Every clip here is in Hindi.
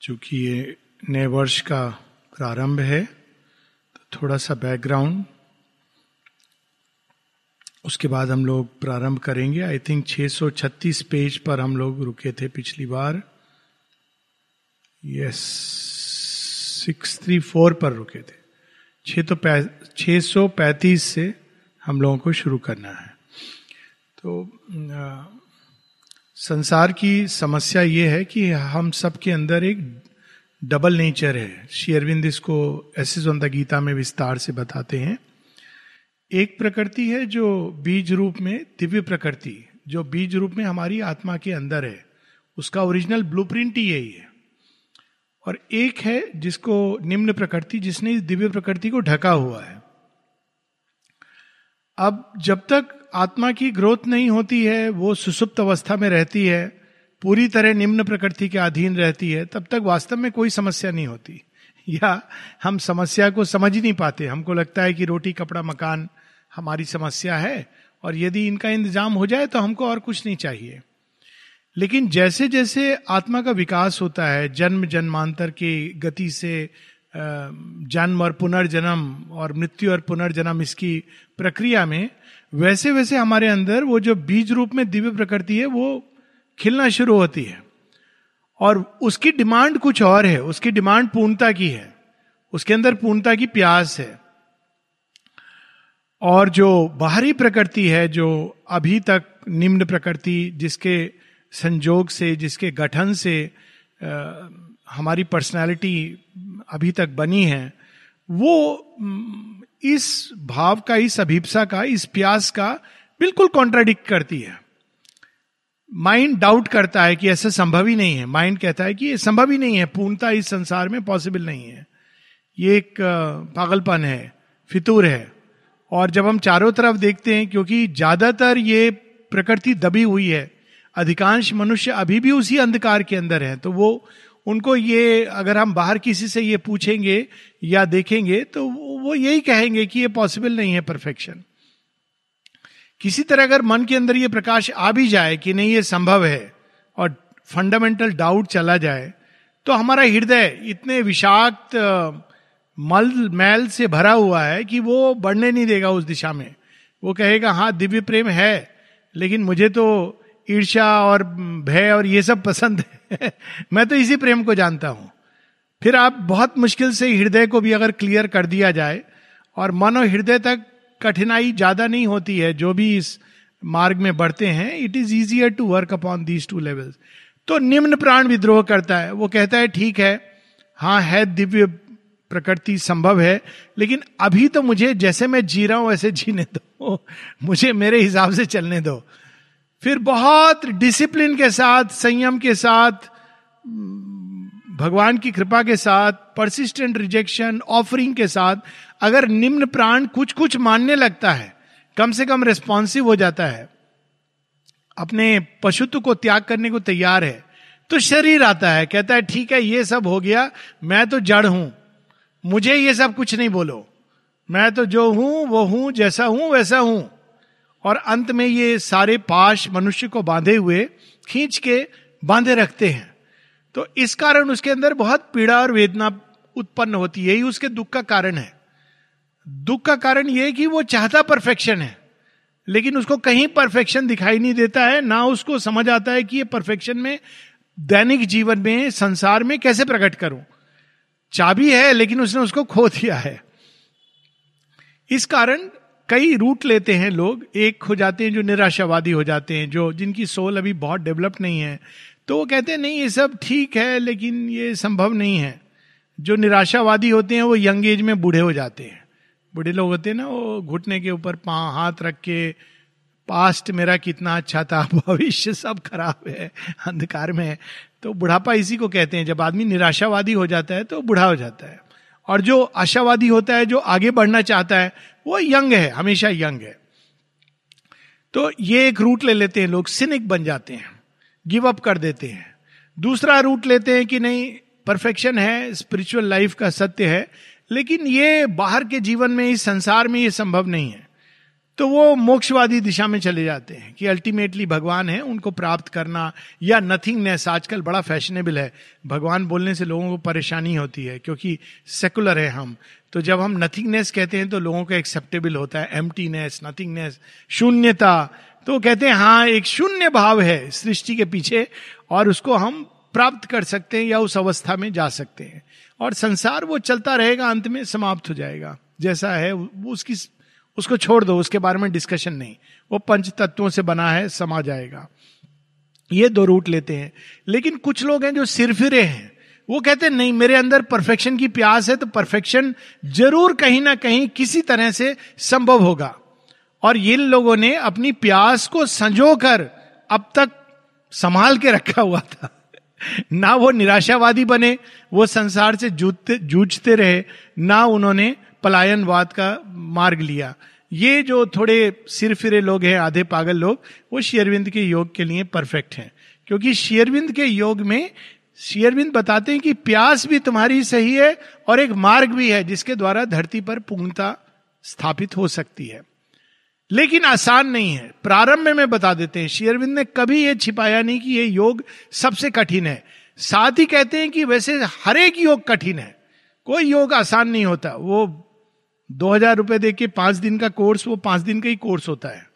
चूँकि ये नए वर्ष का प्रारंभ है तो थोड़ा सा बैकग्राउंड उसके बाद हम लोग प्रारंभ करेंगे। आई थिंक 636 पेज पर हम लोग रुके थे पिछली बार। यस सिक्स थ्री फोर पर रुके थे। छः तो छः सौ पैंतीस से हम लोगों को शुरू करना है। तो संसार की समस्या ये है कि हम सबके अंदर एक डबल नेचर है। श्री अरविंद इसको ऐसे द गीता में विस्तार से बताते हैं। एक प्रकृति है जो बीज रूप में दिव्य प्रकृति, जो बीज रूप में हमारी आत्मा के अंदर है। उसका ओरिजिनल ब्लूप्रिंट ही यही है। और एक है जिसको निम्न प्रकृति, जिसने इस दिव्य प्रकृति को ढका हुआ है। अब जब तक आत्मा की ग्रोथ नहीं होती है, वो सुसुप्त अवस्था में रहती है, पूरी तरह निम्न प्रकृति के अधीन रहती है, तब तक वास्तव में कोई समस्या नहीं होती। या हम समस्या को समझ नहीं पाते। हमको लगता है कि रोटी, कपड़ा, मकान हमारी समस्या है, और यदि इनका इंतज़ाम हो जाए तो हमको और कुछ नहीं चाहिए। लेकिन जैसे जैसे आत्मा का विकास होता है, जन्म, जन्मांतर की गति से जन्म और पुनर्जन्म और मृत्यु और पुनर्जन्म इसकी प्रक्रिया में वैसे वैसे हमारे अंदर वो जो बीज रूप में दिव्य प्रकृति है वो खिलना शुरू होती है। और उसकी डिमांड कुछ और है उसकी डिमांड पूर्णता की है। उसके अंदर पूर्णता की प्यास है। और जो बाहरी प्रकृति है जो अभी तक निम्न प्रकृति जिसके संजोग से जिसके गठन से आ, हमारी पर्सनालिटी अभी तक बनी है वो इस भाव का, इस अभिप्सा का, इस प्यास का बिल्कुल कॉन्ट्राडिक्ट करती है। माइंड डाउट करता है कि ऐसा संभव ही नहीं है। माइंड कहता है कि ये संभव ही नहीं है। पूर्णता इस संसार में पॉसिबल नहीं है। ये एक पागलपन है, फितूर है। और जब हम चारों तरफ़ देखते हैं, क्योंकि ज़्यादातर ये प्रकृति दबी हुई है, अधिकांश मनुष्य अभी भी उसी अंधकार के अंदर है तो वो उनको ये, अगर हम बाहर किसी से ये पूछेंगे या देखेंगे तो वो यही कहेंगे कि ये पॉसिबल नहीं है परफेक्शन किसी तरह अगर मन के अंदर ये प्रकाश आ भी जाए कि नहीं, ये संभव है, और फंडामेंटल डाउट चला जाए तो हमारा हृदय इतने विषाक्त मल, मैल से भरा हुआ है कि वो बढ़ने नहीं देगा उस दिशा में। वो कहेगा हाँ दिव्य प्रेम है, लेकिन मुझे तो ईर्ष्या और भय और ये सब पसंद है। मैं तो इसी प्रेम को जानता हूँ। फिर आप बहुत मुश्किल से हृदय को भी अगर क्लियर कर दिया जाए, और मन और हृदय तक कठिनाई ज़्यादा नहीं होती है, जो भी इस मार्ग में बढ़ते हैं it is easier to work upon these two levels तो निम्न प्राण विद्रोह करता है। वो कहता है, ठीक है हाँ है, दिव्य प्रकृति संभव है, लेकिन अभी तो मुझे जैसे मैं जी रहा हूँ, वैसे जीने दो। मुझे मेरे हिसाब से चलने दो। फिर बहुत डिसिप्लिन के साथ, संयम के साथ, भगवान की कृपा के साथ परसिस्टेंट रिजेक्शन ऑफरिंग के साथ, अगर निम्न प्राण कुछ कुछ मानने लगता है, कम से कम रिस्पॉन्सिव हो जाता है, अपने पशुत्व को त्याग करने को तैयार है तो शरीर आता है, कहता है, ठीक है, ये सब हो गया, मैं तो जड़ हूँ, मुझे ये सब कुछ नहीं बोलो, मैं तो जो हूँ, वो हूँ, जैसा हूँ, वैसा हूँ। और अंत में ये सारे पाश मनुष्य को बांधे हुए खींच के बांधे रखते हैं। तो इस कारण उसके अंदर बहुत पीड़ा और वेदना उत्पन्न होती है। यही उसके दुख का कारण है। दुख का कारण यह कि वो चाहता परफेक्शन है। लेकिन उसको कहीं परफेक्शन दिखाई नहीं देता है। ना उसको समझ आता है कि ये परफेक्शन में, दैनिक जीवन में, संसार में कैसे प्रकट करूँ। चाबी है, लेकिन उसने उसको खो दिया है। इस कारण कई रूट लेते हैं लोग। एक हो जाते हैं जो निराशावादी हो जाते हैं, जो जिनकी सोल अभी बहुत डेवलप नहीं है। तो वो कहते हैं, नहीं, ये सब ठीक है, लेकिन ये संभव नहीं है। जो निराशावादी होते हैं, वो यंग एज में बूढ़े हो जाते हैं। बूढ़े लोग होते हैं ना, वो घुटने के ऊपर पा, हाथ रख के, पास्ट मेरा कितना अच्छा था, भविष्य सब खराब है, अंधकार में तो बुढ़ापा इसी को कहते हैं। जब आदमी निराशावादी हो जाता है तो बूढ़ा हो जाता है। और जो आशावादी होता है, जो आगे बढ़ना चाहता है वो यंग है, हमेशा यंग है। तो ये एक रूट ले लेते हैं, लोग सिनिक बन जाते हैं गिव अप कर देते हैं। दूसरा रूट लेते हैं कि नहीं परफेक्शन है स्पिरिचुअल लाइफ का सत्य है, लेकिन ये बाहर के जीवन में, इस संसार में ये संभव नहीं है। तो वो मोक्षवादी दिशा में चले जाते हैं कि अल्टीमेटली भगवान है, उनको प्राप्त करना, या नथिंगनेस आजकल बड़ा फैशनेबल है। भगवान बोलने से लोगों को परेशानी होती है, क्योंकि सेकुलर है हम। तो जब हम नथिंगनेस कहते हैं तो लोगों को एक्सेप्टेबल होता है एम्प्टीनेस नथिंगनेस शून्यता। तो कहते हैं हाँ एक शून्य भाव है सृष्टि के पीछे और उसको हम प्राप्त कर सकते हैं या उस अवस्था में जा सकते हैं। और संसार वो चलता रहेगा, अंत में समाप्त हो जाएगा। जैसा है, वो उसकी, उसको छोड़ दो, उसके बारे में डिस्कशन नहीं। वो पंच तत्वों से बना है, समा जाएगा। ये दो रूट लेते हैं। लेकिन कुछ लोग हैं जो सिरफिरे हैं। वो कहते नहीं, मेरे अंदर परफेक्शन की प्यास है तो परफेक्शन ज़रूर कहीं ना कहीं किसी तरह से संभव होगा। और इन लोगों ने अपनी प्यास को संजो कर अब तक संभाल के रखा हुआ था। ना वो निराशावादी बने, वो संसार से जूझते जूझते रहे, ना उन्होंने पलायनवाद का मार्ग लिया। ये जो थोड़े सिर फिरे लोग हैं, आधे पागल लोग, वो शेयरविंद के योग के लिए परफेक्ट हैं। क्योंकि शेयरविंद के योग में शेयरविंद बताते हैं कि प्यास भी तुम्हारी सही है और एक मार्ग भी है जिसके द्वारा धरती पर पूर्णता स्थापित हो सकती है। लेकिन आसान नहीं है। प्रारंभ में मैं बता देते हैं, शेयरविंद ने कभी यह छिपाया नहीं कि यह योग सबसे कठिन है। साथ ही कहते हैं कि वैसे हर एक योग कठिन है। कोई योग आसान नहीं होता। वो दो हज़ार रुपए दे के पाँच दिन का कोर्स, वो पाँच दिन का ही कोर्स होता है।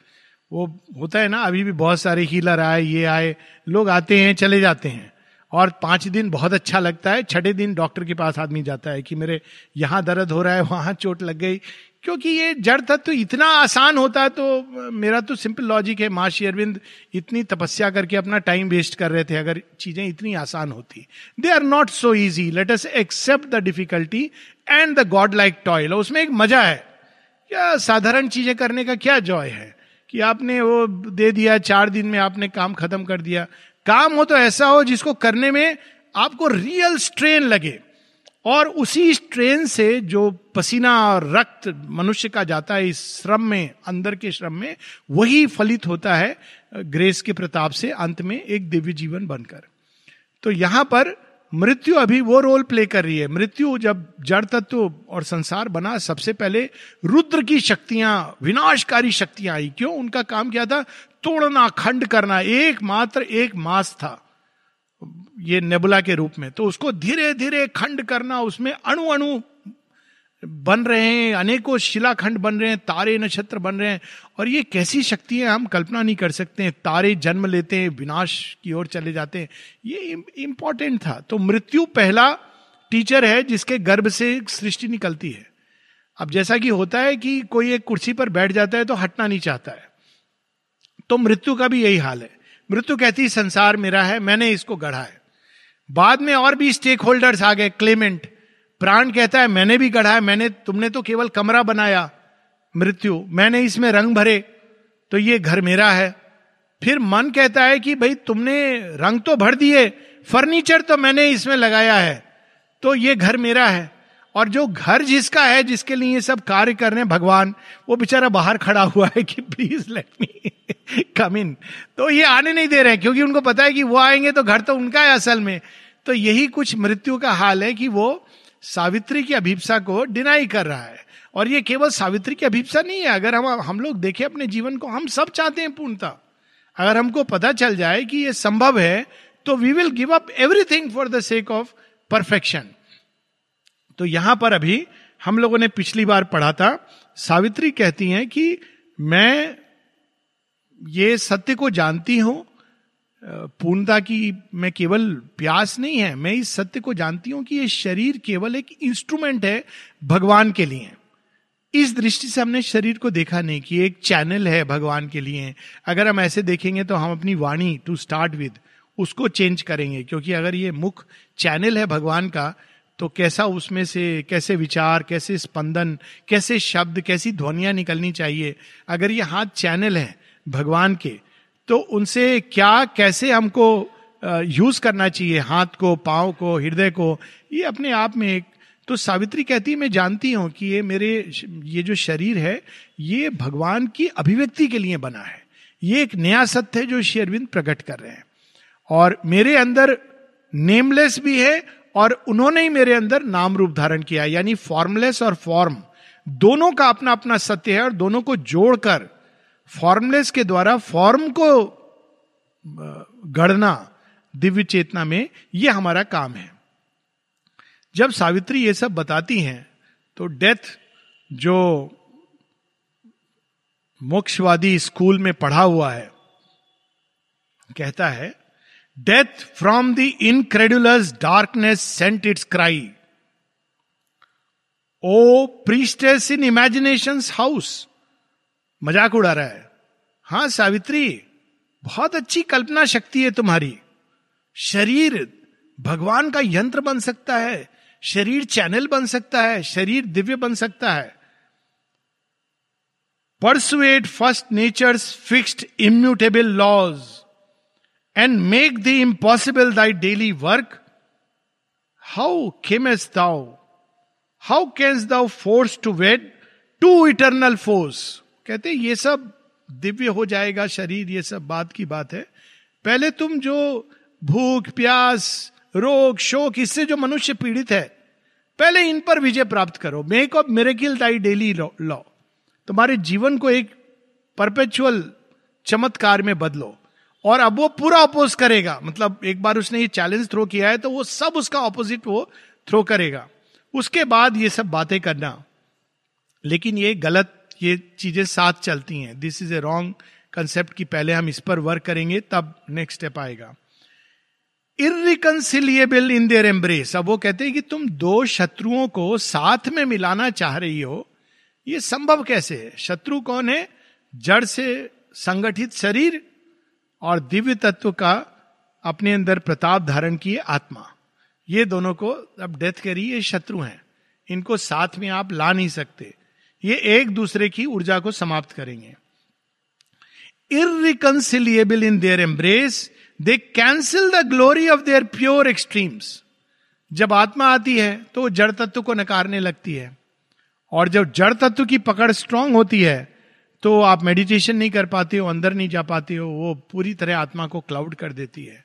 वो होता है ना, अभी भी बहुत सारे हीलर आए, ये आए, लोग आते हैं, चले जाते हैं। और पाँच दिन बहुत अच्छा लगता है। छठे दिन डॉक्टर के पास आदमी जाता है कि मेरे यहाँ दर्द हो रहा है, वहाँ चोट लग गई। क्योंकि ये जड़ तत्व इतना आसान होता है तो मेरा तो सिंपल लॉजिक है। माँ शेरविंद इतनी तपस्या करके अपना टाइम वेस्ट कर रहे थे, अगर चीज़ें इतनी आसान होती। They are not so easy let us accept the difficulty and the godlike toil उसमें एक मज़ा है। क्या साधारण चीज़ें करने का क्या जॉय है? कि आपने वो दे दिया, चार दिन में आपने काम खत्म कर दिया। काम हो तो ऐसा हो जिसको करने में आपको रियल स्ट्रेन लगे। और उसी स्ट्रेन से जो पसीना और रक्त मनुष्य का जाता है इस श्रम में, अंदर के श्रम में, वही फलित होता है, ग्रेस के प्रताप से अंत में एक दिव्य जीवन बनकर। तो यहाँ पर मृत्यु अभी वो रोल प्ले कर रही है। मृत्यु जब जड़ तत्व और संसार बना, सबसे पहले रुद्र की शक्तियाँ, विनाशकारी शक्तियाँ आई। क्यों? उनका काम क्या था? तोड़ना, खंड करना, एकमात्र एक मास था ये नेबुला के रूप में। तो उसको धीरे धीरे खंड करना, उसमें अणु अणु बन रहे हैं, अनेकों शिलाखंड बन रहे हैं, तारे नक्षत्र बन रहे हैं। और ये कैसी शक्ति है, हम कल्पना नहीं कर सकते हैं। तारे जन्म लेते हैं, विनाश की ओर चले जाते हैं। ये इंपॉर्टेंट था। तो मृत्यु पहला टीचर है, जिसके गर्भ से सृष्टि निकलती है। अब जैसा कि होता है कि कोई एक कुर्सी पर बैठ जाता है तो हटना नहीं चाहता है। तो मृत्यु का भी यही हाल है। मृत्यु कहती संसार मेरा है, मैंने इसको गढ़ा है। बाद में और भी स्टेक होल्डर्स आ गए क्लेमेंट प्राण कहता है, मैंने भी गढ़ा है, मैंने, तुमने तो केवल कमरा बनाया, मृत्यु, मैंने इसमें रंग भरे तो ये घर मेरा है। फिर मन कहता है कि भाई, तुमने रंग तो भर दिए, फर्नीचर तो मैंने इसमें लगाया है तो ये घर मेरा है। और जो घर जिसका है, जिसके लिए ये सब कार्य कर रहे हैं, भगवान, वो बेचारा बाहर खड़ा हुआ है कि प्लीज़ लेट मी कम इन तो ये आने नहीं दे रहे हैं, क्योंकि उनको पता है कि वो आएँगे तो घर तो उनका है असल में। तो यही कुछ मृत्यु का हाल है कि वो सावित्री की अभिप्सा को डिनाई कर रहा है। और ये केवल सावित्री की अभिप्सा नहीं है, अगर हम हम लोग देखें अपने जीवन को, हम सब चाहते हैं पूर्णता। अगर हमको पता चल जाए कि ये संभव है तो we will give up everything for the sake of perfection तो यहाँ पर अभी हम लोगों ने पिछली बार पढ़ा था, सावित्री कहती हैं कि मैं ये सत्य को जानती हूँ पूर्णता की मैं केवल प्यास नहीं है, मैं इस सत्य को जानती हूँ कि ये शरीर केवल एक इंस्ट्रूमेंट है भगवान के लिए। इस दृष्टि से हमने शरीर को देखा नहीं कि एक चैनल है भगवान के लिए। अगर हम ऐसे देखेंगे तो हम अपनी वाणी टू स्टार्ट विद उसको चेंज करेंगे, क्योंकि अगर ये मुख चैनल है भगवान का तो कैसा उसमें से, कैसे विचार, कैसे स्पंदन, कैसे शब्द, कैसी ध्वनिया निकलनी चाहिए? अगर ये हाथ चैनल है भगवान के तो उनसे क्या, कैसे हमको यूज़ करना चाहिए? हाथ को, पाँव को, हृदय को? ये अपने आप में एक तो सावित्री कहती है, मैं जानती हूँ कि ये मेरे ये जो शरीर है, ये भगवान की अभिव्यक्ति के लिए बना है। ये एक नया सत्य है जो शेरविंद प्रकट कर रहे हैं। और मेरे अंदर नेमलेस भी है और उन्होंने ही मेरे अंदर नाम रूप धारण किया, यानी फॉर्मलेस और फॉर्म दोनों का अपना अपना सत्य है और दोनों को जोड़कर फॉर्मलेस के द्वारा फॉर्म को गढ़ना, दिव्य चेतना में यह हमारा काम है। जब सावित्री ये सब बताती हैं तो डेथ जो मोक्षवादी स्कूल में पढ़ा हुआ है, कहता है death from the incredulous darkness sent its cry O priestess in imagination house मज़ाक उड़ा रहा है। हाँ, सावित्री, बहुत अच्छी कल्पना शक्ति है तुम्हारी। शरीर भगवान का यंत्र बन सकता है, शरीर चैनल बन सकता है, शरीर दिव्य बन सकता है। Persuade first nature's fixed immutable laws and make the impossible thy daily work how canst thou how canst thou force to wed two eternal force कहते ये सब दिव्य हो जाएगा शरीर, ये सब बात की बात है। पहले तुम जो भूख, प्यास, रोग, शोक, इससे जो मनुष्य पीड़ित है, पहले इन पर विजय प्राप्त करो। Make of miracle thy daily law तुम्हारे जीवन को एक परपेचुअल चमत्कार में बदलो। और अब वो पूरा अपोज करेगा। मतलब एक बार उसने ये चैलेंज थ्रो किया है तो वो सब उसका ऑपोजिट वो थ्रो करेगा। उसके बाद ये सब बातें करना। लेकिन ये गलत, ये चीज़ें साथ चलती हैं। This is a wrong concept कि पहले हम इस पर वर्क करेंगे, तब नेक्स्ट स्टेप आएगा। इरिकनसिलियबल इन देयर एम्ब्रेस अब वो कहते हैं कि तुम दो शत्रुओं को साथ में मिलाना चाह रही हो। ये संभव कैसे है? शत्रु कौन है? जड़ से संगठित शरीर और दिव्य तत्व का अपने अंदर प्रताप धारण किए आत्मा। ये दोनों को अब डेथ करी ये शत्रु हैं। इनको साथ में आप ला नहीं सकते। ये एक दूसरे की ऊर्जा को समाप्त करेंगे। Irreconcilable in their embrace they cancel the glory of their pure extremes जब आत्मा आती है तो जड़ तत्व को नकारने लगती है। और जब जड़ तत्व की पकड़ स्ट्रांग होती है तो आप मेडिटेशन नहीं कर पाते हो, अंदर नहीं जा पाते हो, वो पूरी तरह आत्मा को क्लाउड कर देती है।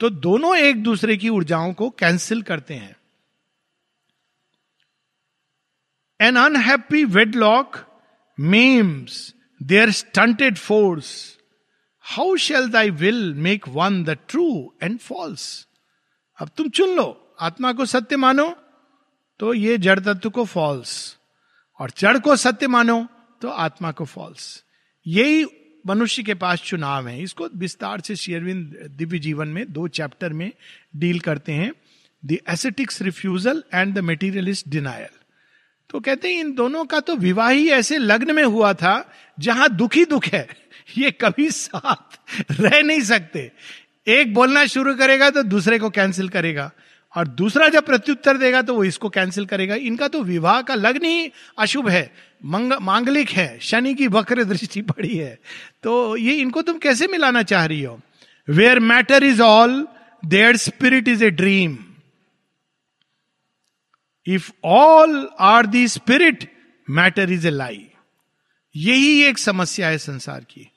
तो दोनों एक दूसरे की ऊर्जाओं को कैंसिल करते हैं। An unhappy wedlock maims their stunted force how shall thy will make one the true and false अब तुम चुन लो, आत्मा को सत्य मानो तो ये जड़ तत्व को फॉल्स और जड़ को सत्य मानो तो आत्मा को फॉल्स यही मनुष्य के पास चुनाव है। इसको विस्तार से शेयरविंद दिव्य जीवन में दो चैप्टर में डील करते हैं। The ascetic's refusal and the materialist denial तो कहते हैं, इन दोनों का तो विवाह ही ऐसे लग्न में हुआ था जहाँ दुखी दुख है। ये कभी साथ रह नहीं सकते। एक बोलना शुरू करेगा तो दूसरे को कैंसिल करेगा। और दूसरा जब प्रत्युत्तर देगा तो वो इसको कैंसिल करेगा। इनका तो विवाह का लग्न ही अशुभ है मंग, मांगलिक है शनि की वक्र दृष्टि पड़ी है। तो ये इनको तुम कैसे मिलाना चाह रही हो? Where matter is all there spirit is a dream if all are the spirit matter is a lie यही एक समस्या है संसार की।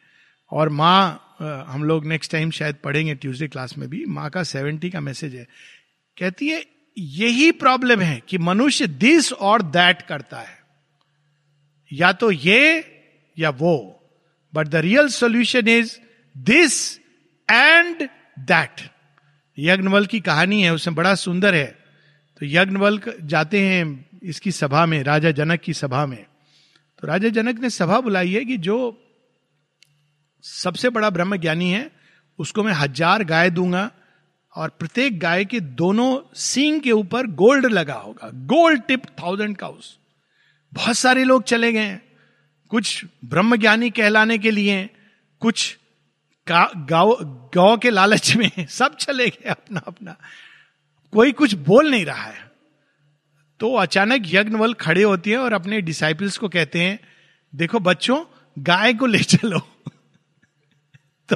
और माँ हम लोग नेक्स्ट टाइम शायद पढ़ेंगे ट्यूसडे क्लास में भी। माँ का सेवेंटी का मैसेज है। कहती है, यही प्रॉब्लम है कि मनुष्य दिस और दैट करता है। या तो ये या वो। But the real solution is this and that यज्ञवल की कहानी है, उसमें बड़ा सुंदर है। तो यज्ञवल जाते हैं इसकी सभा में, राजा जनक की सभा में। तो राजा जनक ने सभा बुलाई है कि जो सबसे बड़ा ब्रह्म ज्ञानी है, उसको मैं हज़ार गाय दूँगा और प्रत्येक गाय के दोनों सींग के ऊपर गोल्ड लगा होगा। Gold tip thousand cows. बहुत सारे लोग चले गए कुछ ब्रह्म ज्ञानी कहलाने के लिए, कुछ गाँव गौ के लालच में सब चले गए अपना अपना कोई कुछ बोल नहीं रहा है। तो अचानक यज्ञवल खड़े होते हैं और अपने डिसाइपल्स को कहते हैं, देखो बच्चों, गाय को ले चलो। तो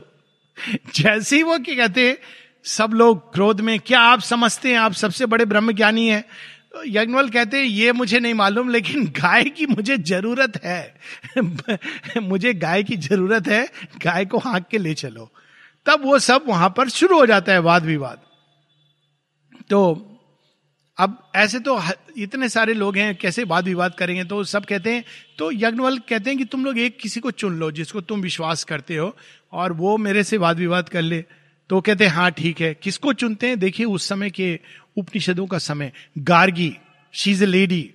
जैसे ही वो क्या कहते हैं सब लोग क्रोध में, क्या आप समझते हैं? आप सबसे बड़े ब्रह्म ज्ञानी है। तो यज्ञवल कहते हैं, ये मुझे नहीं मालूम, लेकिन गाय की मुझे ज़रूरत है। मुझे गाय की ज़रूरत है, गाय को हाँक के ले चलो। तब वो सब वहाँ पर शुरू हो जाता है वाद विवाद। तो अब ऐसे तो इतने सारे लोग हैं, कैसे वाद विवाद करेंगे? तो सब कहते हैं तो यज्ञवल कहते हैं कि तुम लोग एक किसी को चुन लो, जिसको तुम विश्वास करते हो, और वो मेरे से वाद विवाद कर ले। तो कहते हैं हाँ ठीक है। किसको चुनते हैं? देखिए, उस समय के उपनिषदों का समय। गार्गी शीज ए लेडी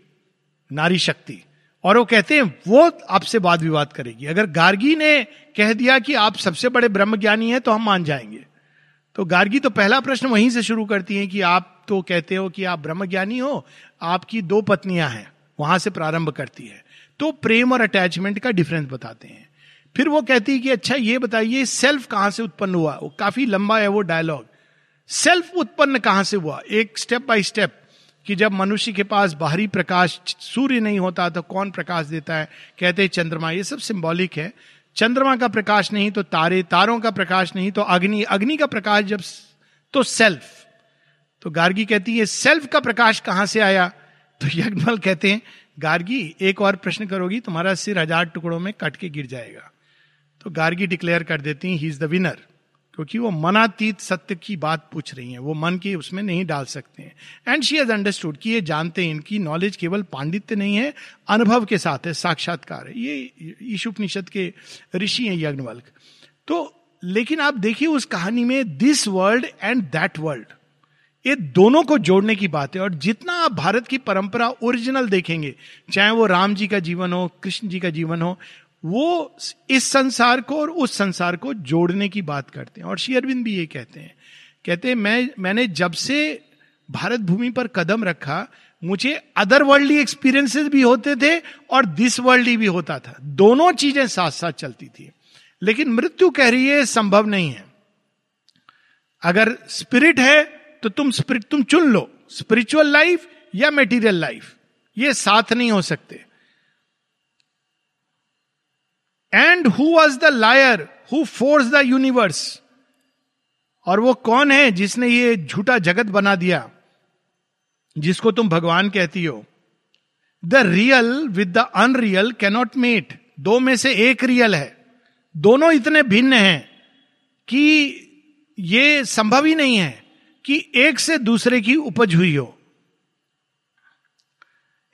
नारी शक्ति। और वो कहते हैं, वो आपसे वाद विवाद करेगी। अगर गार्गी ने कह दिया कि आप सबसे बड़े ब्रह्म ज्ञानी हैं तो हम मान जाएँगे। तो गार्गी तो पहला प्रश्न वहीं से शुरू करती हैं कि आप तो कहते हो कि आप ब्रह्म ज्ञानी हो, आपकी दो पत्नियाँ हैं, वहाँ से प्रारंभ करती है। तो प्रेम और अटैचमेंट का डिफरेंस बताते हैं। फिर वो कहती है कि अच्छा ये बताइए सेल्फ कहाँ से उत्पन्न हुआ? वो काफ़ी लंबा है वो डायलॉग सेल्फ उत्पन्न कहाँ से हुआ? एक स्टेप बाय स्टेप कि जब मनुष्य के पास बाहरी प्रकाश, सूर्य नहीं होता तो कौन प्रकाश देता है? कहते हैं चंद्रमा। ये सब सिंबॉलिक है। चंद्रमा का प्रकाश नहीं तो तारे, तारों का प्रकाश नहीं तो अग्नि। अग्नि का प्रकाश जब तो सेल्फ तो गार्गी कहती है सेल्फ का प्रकाश कहाँ से आया? तो यज्ञमल कहते हैं, गार्गी, एक और प्रश्न करोगी, तुम्हारा सिर हज़ार टुकड़ों में कट के गिर जाएगा। तो गार्गी डिक्लेयर कर देती ही इज़ द विनर क्योंकि वो मनातीत सत्य की बात पूछ रही हैं, वो मन की उसमें नहीं डाल सकते हैं। एंड शी हैज़ अंडरस्टूड कि ये जानते हैं, इनकी नॉलेज केवल पांडित्य नहीं है, अनुभव के साथ है, साक्षात्कार है। ये ईशुपनिषद के ऋषि हैं यज्ञवल्क। तो लेकिन आप देखिए उस कहानी में this world and that world ये दोनों को जोड़ने की बात है। और जितना आप भारत की परंपरा ओरिजिनल देखेंगे, चाहे वो राम जी का जीवन हो, कृष्ण जी का जीवन हो वो इस संसार को और उस संसार को जोड़ने की बात करते हैं। और शेयरविंद भी ये कहते हैं। कहते हैं, मैं, मैंने जब से भारत भूमि पर कदम रखा, मुझे अदर वर्ल्डली एक्सपीरियंसेस भी होते थे और दिस वर्ल्डली भी होता था। दोनों चीज़ें साथ साथ चलती थी। लेकिन मृत्यु कह रही है, संभव नहीं है। अगर स्पिरिट है तो तुम स्पिरिट तुम चुन लो। स्पिरिचुअल लाइफ या मेटीरियल लाइफ ये साथ नहीं हो सकते। And who was the liar who force the universe और वो कौन है जिसने ये झूठा जगत बना दिया? जिसको तुम भगवान कहती हो। The real with the unreal cannot mate दो में से एक रियल है। दोनों इतने भिन्न हैं कि ये संभव ही नहीं है कि एक से दूसरे की उपज हुई हो।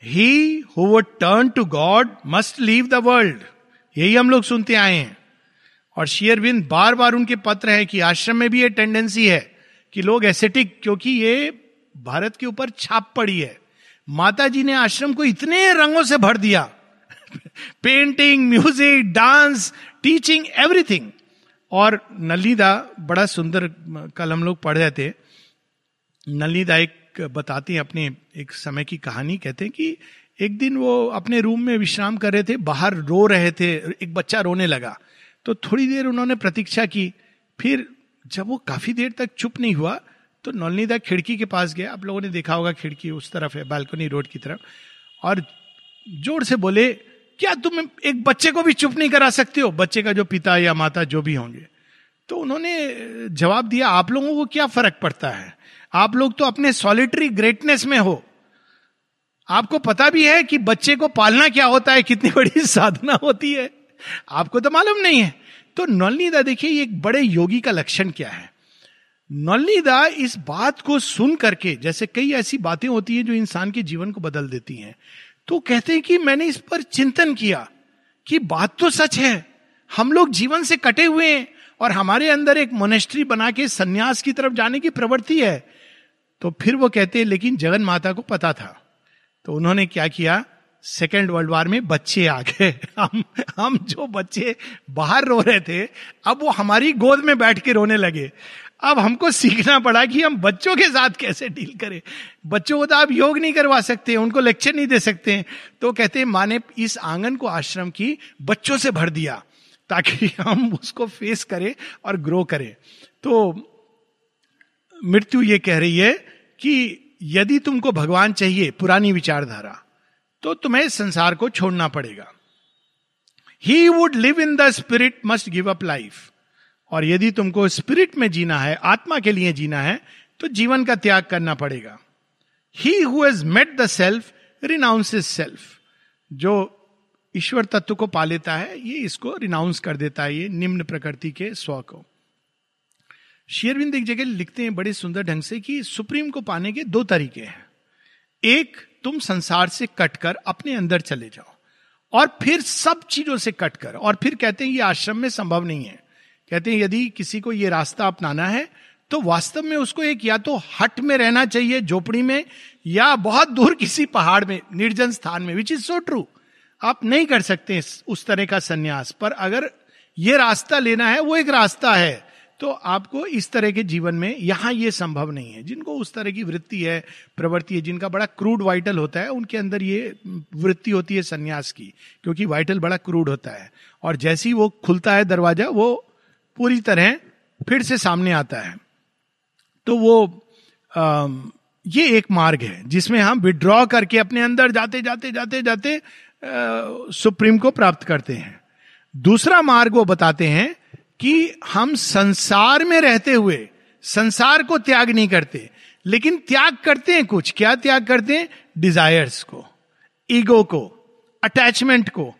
He who would turn to god must leave the world यही हम लोग सुनते आए हैं। और शेयरविंद बार बार उनके पत्र है कि आश्रम में भी ये टेंडेंसी है कि लोग एसेटिक क्योंकि ये भारत के ऊपर छाप पड़ी है। माता जी ने आश्रम को इतने रंगों से भर दिया। Painting music dance teaching everything और नलिदा, बड़ा सुंदर कल हम लोग पढ़ रहे थे। नलिदा एक बताती हैं अपने एक समय की कहानी, कहते हैं कि एक दिन वो अपने रूम में विश्राम कर रहे थे, बाहर रो रहे थे, एक बच्चा रोने लगा। तो थोड़ी देर उन्होंने प्रतीक्षा की। फिर जब वो काफ़ी देर तक चुप नहीं हुआ तो नौलनीदा खिड़की के पास गया। आप लोगों ने देखा होगा खिड़की उस तरफ़ है, बालकनी रोड की तरफ़। और ज़ोर से बोले, क्या तुम एक बच्चे को भी चुप नहीं करा सकते हो? बच्चे का जो पिता या माता जो भी होंगे। तो उन्होंने जवाब दिया, आप लोगों को क्या फ़र्क पड़ता है? आप लोग तो अपने सॉलिटरी ग्रेटनेस में हो। आपको पता भी है कि बच्चे को पालना क्या होता है, कितनी बड़ी साधना होती है? आपको तो मालूम नहीं है। तो नौलनीदा, देखिए एक बड़े योगी का लक्षण क्या है? नौलनीदा इस बात को सुन करके, जैसे कई ऐसी बातें होती हैं जो इंसान के जीवन को बदल देती हैं तो कहते हैं कि मैंने इस पर चिंतन किया कि बात तो सच है, हम लोग जीवन से कटे हुए हैं और हमारे अंदर एक मोनेस्ट्री बना के संन्यास की तरफ़ जाने की प्रवृत्ति है। तो फिर वो कहते हैं, लेकिन जगन माता को पता था। तो उन्होंने क्या किया? सेकेंड वर्ल्ड वार में बच्चे आ गए। हम हम जो बच्चे बाहर रो रहे थे, अब वो हमारी गोद में बैठ के रोने लगे। अब हमको सीखना पड़ा कि हम बच्चों के साथ कैसे डील करें। बच्चों को तो आप योग नहीं करवा सकते, उनको लेक्चर नहीं दे सकते। तो कहते हैं माने इस आँगन को आश्रम की बच्चों से भर दिया, ताकि हम उसको फेस करें और ग्रो करें। तो मृत्यु ये कह रही है कि यदि तुमको भगवान चाहिए पुरानी विचारधारा तो तुम्हें संसार को छोड़ना पड़ेगा। He would live in the spirit must give up life और यदि तुमको स्पिरिट में जीना है, आत्मा के लिए जीना है तो जीवन का त्याग करना पड़ेगा। He has met the self renounce self जो ईश्वर तत्व को पा लेता है, ये इसको रिनाउंस कर देता है, ये निम्न प्रकृति के स्व को। शेयरविंद एक जगह लिखते हैं बड़े सुंदर ढंग से कि सुप्रीम को पाने के दो तरीके हैं। एक, तुम संसार से कटकर अपने अंदर चले जाओ और फिर सब चीज़ों से कटकर, और फिर कहते हैं ये आश्रम में संभव नहीं है। कहते हैं यदि किसी को ये रास्ता अपनाना है तो वास्तव में उसको एक या तो हट में रहना चाहिए झोपड़ी में, या बहुत दूर किसी पहाड़ में, निर्जन स्थान में विच इज़ सो ट्रू आप नहीं कर सकते उस तरह का संन्यास, पर अगर ये रास्ता लेना है, वो एक रास्ता है। तो आपको इस तरह के जीवन में यहाँ ये संभव नहीं है। जिनको उस तरह की वृत्ति है प्रवृत्ति है जिनका बड़ा क्रूड वाइटल होता है उनके अंदर ये वृत्ति होती है संन्यास की क्योंकि वाइटल बड़ा क्रूड होता है। और जैसे ही वो खुलता है दरवाज़ा वो पूरी तरह फिर से सामने आता है। तो वो आ, ये एक मार्ग है जिसमें हम विड्रॉ करके अपने अंदर जाते जाते जाते जाते आ, सुप्रीम को प्राप्त करते हैं। दूसरा मार्ग वो बताते हैं कि हम संसार में रहते हुए संसार को त्याग नहीं करते, लेकिन त्याग करते हैं कुछ। क्या त्याग करते हैं? डिजायर्स को ईगो को अटैचमेंट को।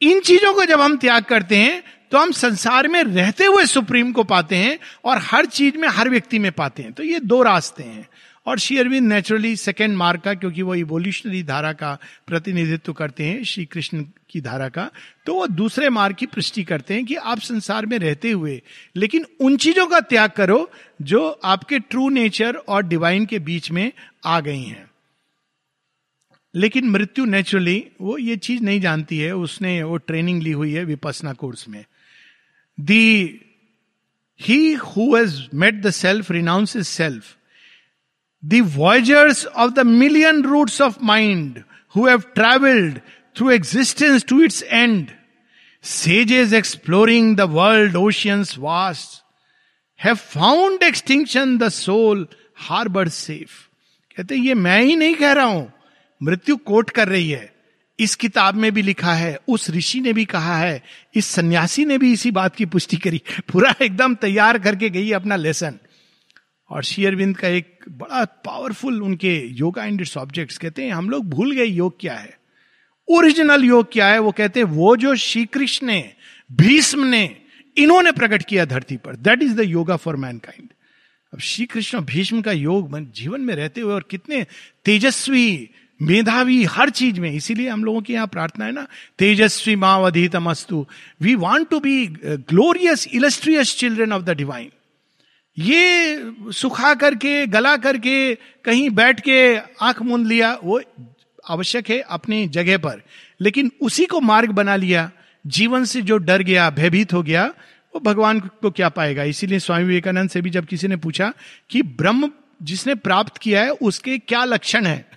इन चीज़ों को जब हम त्याग करते हैं तो हम संसार में रहते हुए सुप्रीम को पाते हैं और हर चीज़ में, हर व्यक्ति में पाते हैं। तो ये दो रास्ते हैं। और श्री अरविंद नेचुरली सेकेंड मार्ग का, क्योंकि वो इवोल्यूशनरी धारा का प्रतिनिधित्व करते हैं, श्री कृष्ण की धारा का। तो वो दूसरे मार्ग की पुष्टि करते हैं कि आप संसार में रहते हुए, लेकिन उन चीज़ों का त्याग करो जो आपके ट्रू नेचर और डिवाइन के बीच में आ गई हैं। लेकिन मृत्यु नेचुरली वो ये चीज़ नहीं जानती है, उसने वो ट्रेनिंग ली हुई है विपसना कोर्स में। The he has met the self renounce is self the voyagers of the million roots of mind who have traveled through existence to its end, sages exploring the world oceans vast, have found extinction the soul harbored safe. कहते ये मैं ही नहीं कह रहा हूँ मृत्यु कोट कर रही है इस किताब में भी लिखा है उस ऋषि ने भी कहा है इस सन्यासी ने भी इसी बात की पुष्टि करी पूरा एकदम तैयार करके गई अपना लेसन और शेयरविंद का एक बड़ा पावरफुल उनके योगा एंड इट्स ऑब्जेक्ट्स कहते हैं, हम लोग भूल गए योग क्या है? ओरिजिनल योग क्या है? वो कहते हैं, वो जो श्री कृष्ण ने, भीष्म ने, इन्होंने प्रकट किया धरती पर। That is the yoga for mankind अब श्री कृष्ण भीष्म का योग जीवन में रहते हुए और कितने तेजस्वी, मेधावी हर चीज़ में। इसीलिए हम लोगों की यहाँ प्रार्थना है ना, तेजस्वी मावधीतमस्तु। We want to be glorious illustrious children of the divine ये सुखा करके, गला करके, कहीं बैठ के आँख मूंद लिया, वो आवश्यक है अपनी जगह पर। लेकिन उसी को मार्ग बना लिया। जीवन से जो डर गया, भयभीत हो गया, वो भगवान को क्या पाएगा? इसीलिए स्वामी विवेकानंद से भी जब किसी ने पूछा कि ब्रह्म जिसने प्राप्त किया है, उसके क्या लक्षण है?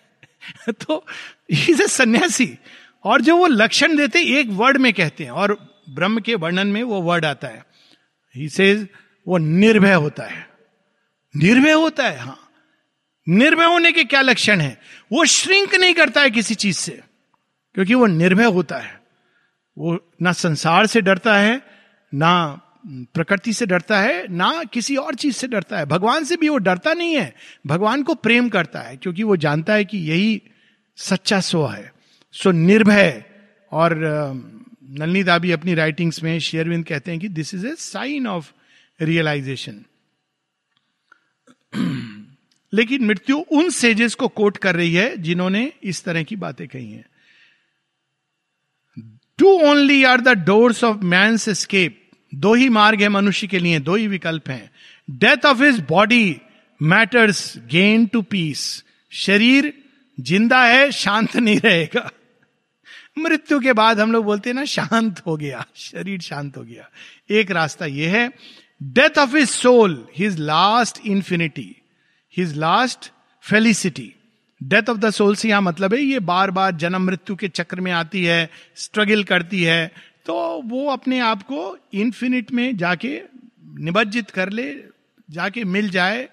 तो इज़ ए सन्यासी। और जो वो लक्षण देते, एक वर्ड में कहते हैं। और ब्रह्म के वर्णन में वो वर्ड आता है। ही सेज वो निर्भय होता है। निर्भय होता है हाँ। निर्भय होने के क्या लक्षण है? वो श्रिंक नहीं करता है किसी चीज़ से, क्योंकि वो निर्भय होता है। वो ना संसार से डरता है, ना प्रकृति से डरता है, ना किसी और चीज़ से डरता है। भगवान से भी वो डरता नहीं है, भगवान को प्रेम करता है, क्योंकि वो जानता है कि यही सच्चा स्व है। सो निर्भय, और नलनी दाबी अपनी राइटिंग्स में शेयरविंद कहते हैं कि this is a sign of realisation लेकिन मृत्यु उन सेजेस को कोट कर रही है जिन्होंने इस तरह की बातें कही हैं। Two only are the doors of man's escape दो ही मार्ग है मनुष्य के लिए, दो ही विकल्प हैं। Death of his body matter's gain to peace शरीर ज़िंदा है, शांत नहीं रहेगा। मृत्यु के बाद हम लोग बोलते हैं ना, शांत हो गया, शरीर शांत हो गया। एक रास्ता यह है death of his soul his last infinity his last felicity death of the soul से यहाँ मतलब है, ये बार बार जन्म मृत्यु के चक्र में आती है स्ट्रगल करती है तो वो अपने आप को इन्फिनिट में जाके निबज्जित कर ले, जाके मिल जाए,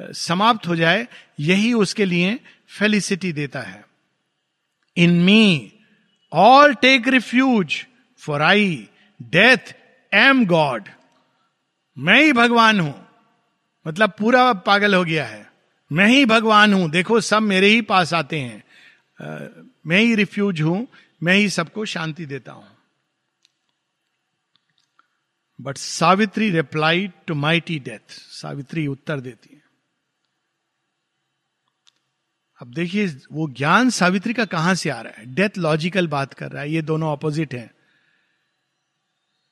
समाप्त हो जाए, यही उसके लिए फेलिसिटी देता है। In me all take refuge for I death am god मैं ही भगवान हूँ। मतलब पूरा पागल हो गया है। मैं ही भगवान हूँ। देखो सब मेरे ही पास आते हैं। आ, मैं ही रिफ्यूज हूँ। मैं ही सबको शांति देता हूँ। But Savitri reply to mighty death Savitri उत्तर देती है। अब देखिए वो ज्ञान सावित्री का कहाँ से आ रहा है? डेथ लॉजिकल बात कर रहा है। ये दोनों ऑपोजिट हैं।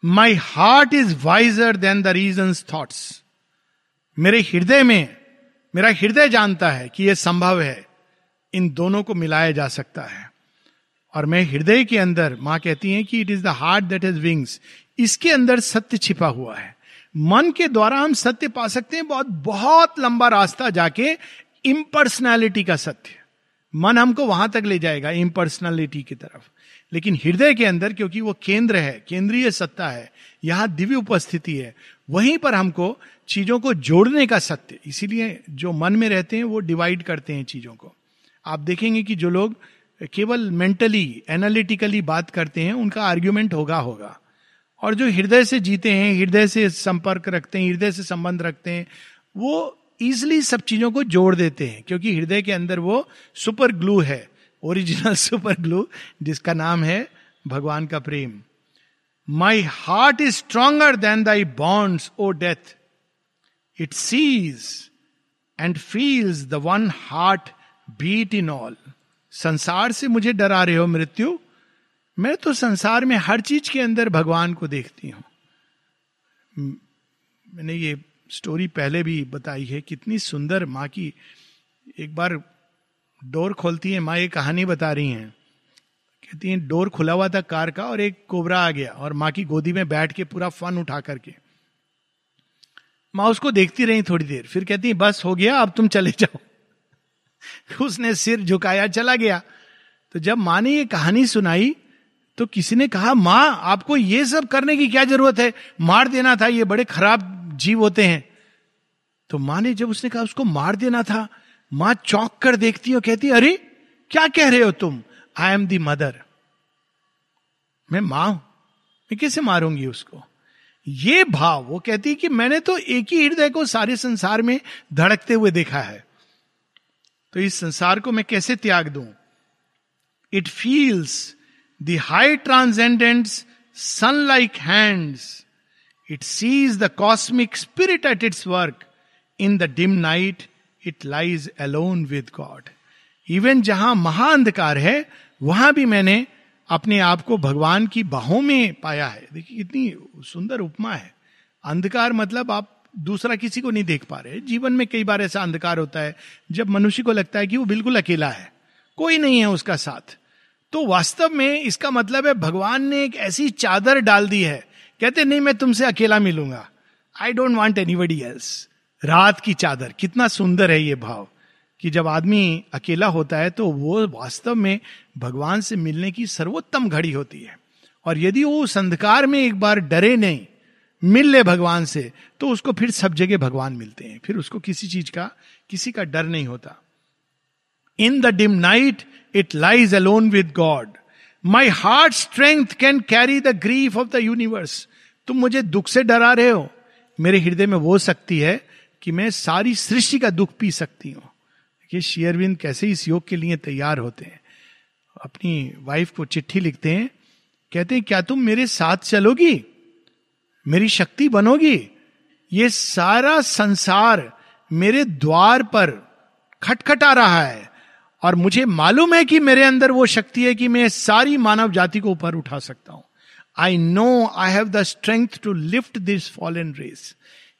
My heart is wiser than the reason thoughts मेरे हृदय में, मेरा हृदय जानता है कि यह संभव है। इन दोनों को मिलाया जा सकता है। और मैं हृदय के अंदर, माँ कहती हैं कि it is the heart that is wings इसके अंदर सत्य छिपा हुआ है। मन के द्वारा हम सत्य पा सकते हैं, बहुत बहुत लंबा रास्ता जाके इम्पर्सनैलिटी का सत्य। मन हमको वहाँ तक ले जाएगा इम्पर्सनैलिटी की तरफ़। लेकिन हृदय के अंदर, क्योंकि वो केंद्र है, केंद्रीय सत्ता है, यहाँ दिव्य उपस्थिति है, वहीं पर हमको चीज़ों को जोड़ने का सत्य, इसीलिए जो मन में रहते हैं वो डिवाइड करते हैं चीज़ों को। आप देखेंगे कि जो लोग केवल मेंटली एनालिटिकली बात करते हैं, उनका आर्ग्यूमेंट होगा होगा। और जो हृदय से जीते हैं, हृदय से संपर्क रखते हैं, हृदय से संबंध रखते हैं, वो इजिली सब चीज़ों को जोड़ देते हैं, क्योंकि हृदय के अंदर वो सुपर ग्लू है। ओरिजिनल सुपर ग्लू, जिसका नाम है भगवान का प्रेम। My heart is stronger than thy bonds O death it sees and feels the one heart beat in all संसार से मुझे डरा रहे हो मृत्यु। मैं तो संसार में हर चीज़ के अंदर भगवान को देखती हूँ। मैंने ये स्टोरी पहले भी बताई है, कितनी सुंदर माँ की एक बार डोर खोलती है, माँ ये कहानी बता रही हैं। कहती हैं, डोर खुला हुआ था कार का और एक कोबरा आ गया और माँ की गोदी में बैठ के पूरा फन उठा करके। माँ उसको देखती रही थोड़ी देर, फिर कहती है, बस, हो गया, अब तुम चले जाओ। उसने सिर झुकाया, चला गया। तो जब माँ ने ये कहानी सुनाई तो किसी ने कहा, माँ, आपको ये सब करने की क्या ज़रूरत है? मार देना था, ये बड़े खराब जीव होते हैं। तो माँ ने जब उसने कहा, उसको मार देना था माँ चौंक कर देखती हो कहती अरे, क्या कह रहे हो तुम? आई एम दी मदर मैं माँ हूँ। मैं कैसे मारूँगी उसको? ये भाव, वो कहती कि मैंने तो एक ही हृदय को सारे संसार में धड़कते हुए देखा है। तो इस संसार को मैं कैसे त्याग दूँ? It feels the high transcendent's sunlike hands it sees the cosmic spirit at its work in the dim night it lies alone with god even जहाँ महाअंधकार है, वहाँ भी मैंने अपने आप को भगवान की बाहों में पाया है। देखिए, कितनी सुंदर उपमा है। अंधकार मतलब आप दूसरा किसी को नहीं देख पा रहे। जीवन में कई बार ऐसा अंधकार होता है, जब मनुष्य को लगता है कि वो बिल्कुल अकेला है। कोई नहीं है उसका साथ। तो वास्तव में इसका मतलब है भगवान ने एक ऐसी चादर डाल दी है। कहते, नहीं, मैं तुमसे अकेला मिलूँगा। I don't want anybody else रात की चादर। कितना सुंदर है ये भाव कि जब आदमी अकेला होता है तो वो वास्तव में भगवान से मिलने की सर्वोत्तम घड़ी होती है। और यदि वो उस अंधकार में एक बार डरे नहीं, मिल ले भगवान से तो उसको फिर सब जगह भगवान मिलते हैं। फिर उसको किसी चीज़ का, किसी का डर नहीं होता। In the dim night, it lies alone with god. My heart strength can carry the grief of the universe. तुम मुझे दुख से डरा रहे हो। मेरे हृदय में वो शक्ति है कि मैं सारी सृष्टि का दुख पी सकती हूँ। देखिए शेयरविंद कैसे इस योग के लिए तैयार होते हैं। अपनी वाइफ को चिट्ठी लिखते हैं, कहते हैं, क्या तुम मेरे साथ चलोगी? मेरी शक्ति बनोगी? ये सारा संसार मेरे द्वार पर खटखटा रहा है और मुझे मालूम है कि मेरे अंदर वो शक्ति है कि मैं सारी मानव जाति को ऊपर उठा सकता हूँ। I know I have the strength to lift this fall race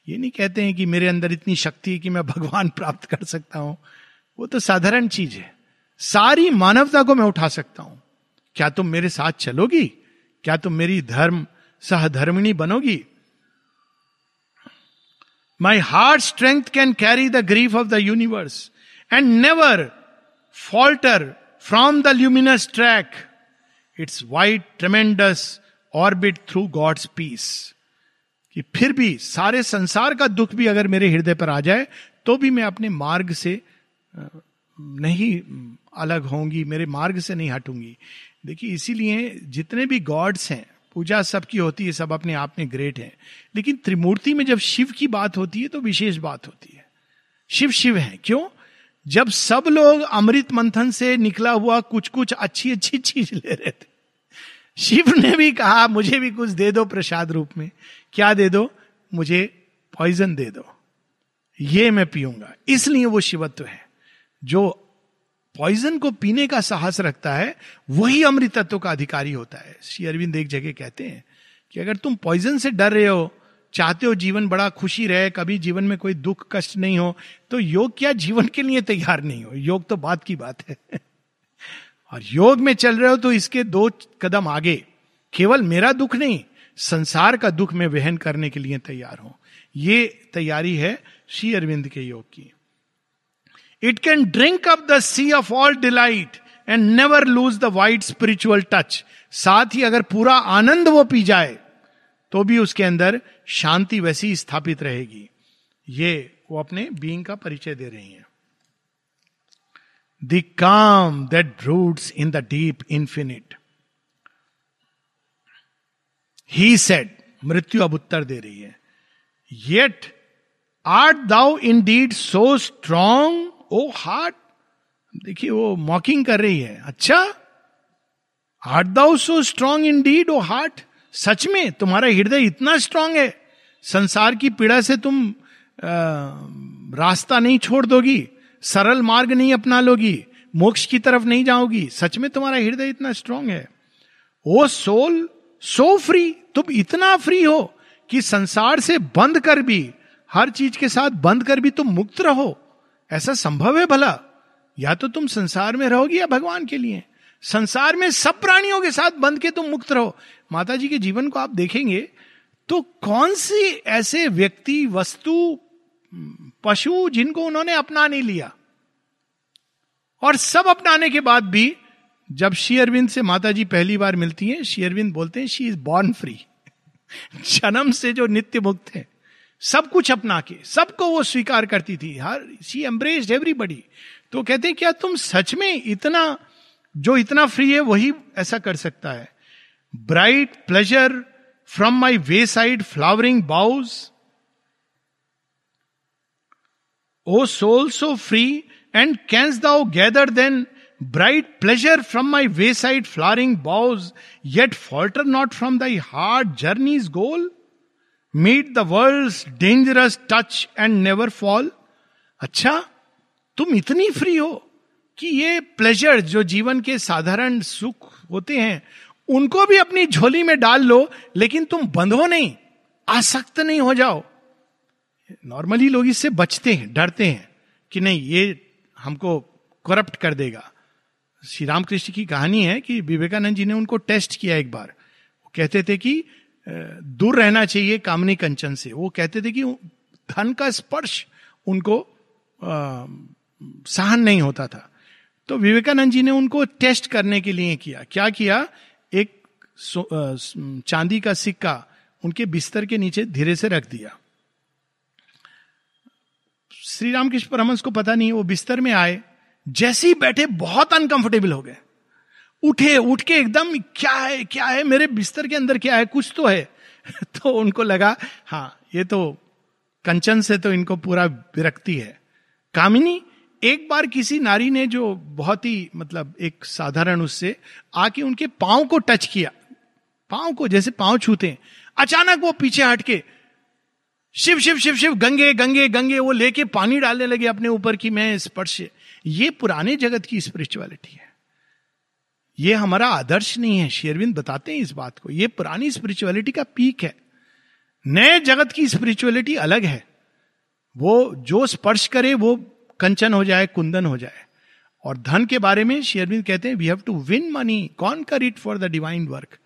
ये नहीं कहते हैं कि मेरे अंदर इतनी शक्ति है कि मैं भगवान प्राप्त कर सकता हूँ। वो तो साधारण चीज़ है। सारी मानवता को मैं उठा सकता हूँ। क्या तुम मेरे साथ चलोगी? क्या तुम मेरी धर्म, सहधर्मिणी बनोगी? My heart strength can carry the grief of the universe and never falter from the luminous track its white tremendous orbit through god's peace कि फिर भी सारे संसार का दुख भी अगर मेरे हृदय पर आ जाए तो भी मैं अपने मार्ग से नहीं अलग होंगी, मेरे मार्ग से नहीं हटूँगी। देखिए, इसीलिए जितने भी गॉड्स हैं, पूजा सबकी होती है, सब अपने आप में ग्रेट हैं। लेकिन त्रिमूर्ति में जब शिव की बात होती है तो विशेष बात होती है। शिव शिव है। क्यों? जब सब लोग अमृत मंथन से निकला हुआ कुछ कुछ अच्छी अच्छी चीज़ ले रहे थे शिव ने भी कहा, मुझे भी कुछ दे दो प्रसाद रूप में। क्या दे दो? मुझे पॉइजन दे दो। ये मैं पीऊँगा। इसलिए वो शिवत्व है। जो पॉइजन को पीने का साहस रखता है, वही अमृतत्व का अधिकारी होता है। श्री अरविंद एक जगह कहते हैं कि अगर तुम पॉइजन से डर रहे हो, चाहते हो जीवन बड़ा खुशी रहे, कभी जीवन में कोई दुख, कष्ट नहीं हो तो योग क्या जीवन के लिए तैयार नहीं हो? योग तो बात की बात है। और योग में चल रहे हो तो इसके दो कदम आगे। केवल मेरा दुख नहीं, संसार का दुख में वहन करने के लिए तैयार हूँ। ये तैयारी है श्री अरविंद के योग की। It can drink up the sea of all delight and never lose the white spiritual touch साथ ही अगर पूरा आनंद वो पी जाए तो भी उसके अंदर शांति वैसी स्थापित रहेगी। ये वो अपने बीइंग का परिचय दे रही हैं। The calm that roots in the deep infinite he said मृत्यु अब उत्तर दे रही है yet art thou indeed so strong O heart देखिए वो मॉकिंग कर रही है अच्छा art thou so strong indeed O heart सच में तुम्हारा हृदय इतना स्ट्रांग है संसार की पीड़ा से तुम आ, रास्ता नहीं छोड़ दोगी सरल मार्ग नहीं अपना लोगी मोक्ष की तरफ़ नहीं जाओगी। सच में तुम्हारा हृदय इतना स्ट्रांग है। ओ सोल सो फ्री तुम इतना फ्री हो कि संसार से बंद कर भी, हर चीज़ के साथ बंद कर भी तुम मुक्त रहो। ऐसा संभव है भला? या तो तुम संसार में रहोगी या भगवान के लिए। संसार में सब प्राणियों के साथ बंद के तुम मुक्त रहो। माता जी के जीवन को आप देखेंगे तो कौन सी ऐसे व्यक्ति, वस्तु पशु जिनको उन्होंने अपना नहीं लिया। और सब अपनाने के बाद भी जब श्री अरविंद से माता जी पहली बार मिलती हैं, श्री अरविंद बोलते हैं शी इज़ बॉर्न फ्री जन्म से जो नित्य मुक्त है, सब कुछ अपना के, सबको वो स्वीकार करती थी। हर शी एम्ब्रेस्ड एवरीबडी तो कहते हैं, क्या तुम सच में इतना, जो इतना फ्री है, वही ऐसा कर सकता है? Bright pleasure from my wayside flowering boughs O soul so free and canst thou gather then bright pleasure from my wayside flowering boughs yet falter not from thy hard journey's goal meet the world dangerous touch and never fall अच्छा तुम इतनी फ्री हो कि ये प्लेजर जो जीवन के साधारण सुख होते हैं उनको भी अपनी झोली में डाल लो लेकिन तुम बंधो नहीं आसक्त नहीं हो जाओ नॉर्मली लोग इससे बचते हैं, डरते हैं कि नहीं, ये हमको करप्ट कर देगा। श्री रामकृष्ण की कहानी है कि विवेकानंद जी ने उनको टेस्ट किया एक बार। वो कहते थे कि दूर रहना चाहिए कामनी कंचन से। वो कहते थे कि, धन का स्पर्श उनको सहन नहीं होता था। तो विवेकानंद जी ने उनको टेस्ट करने के लिए किया। क्या किया? एक चांदी का सिक्का उनके बिस्तर के नीचे धीरे से रख दिया। श्री रामकृष्ण परमंश को पता नहीं, वो बिस्तर में आए, जैसे ही बैठे बहुत अनकंफर्टेबल हो गए। उठे उठ के एकदम, क्या है क्या है, मेरे बिस्तर के अंदर क्या है, कुछ तो है। तो उनको लगा हाँ ये तो कंचन से तो इनको पूरा विरक्ति है। कामिनी, एक बार किसी नारी ने जो बहुत ही मतलब एक साधारण उससे आके उनके पाँव को टच किया। पाँव को, जैसे पाँव छूते अचानक वो पीछे हट के शिव शिव शिव शिव, गंगे गंगे गंगे, वो लेके पानी डालने लगे अपने ऊपर की मैं स्पर्श ये पुराने जगत की स्पिरिचुअलिटी है। ये हमारा आदर्श नहीं है। शेरविंद बताते हैं इस बात को। ये पुरानी स्पिरिचुअलिटी का पीक है। नए जगत की स्पिरिचुअलिटी अलग है। वो जो स्पर्श करे, वो कंचन हो जाए, कुंदन हो जाए। और धन के बारे में शेयरविंद कहते हैं we have to win money conquer it for the divine work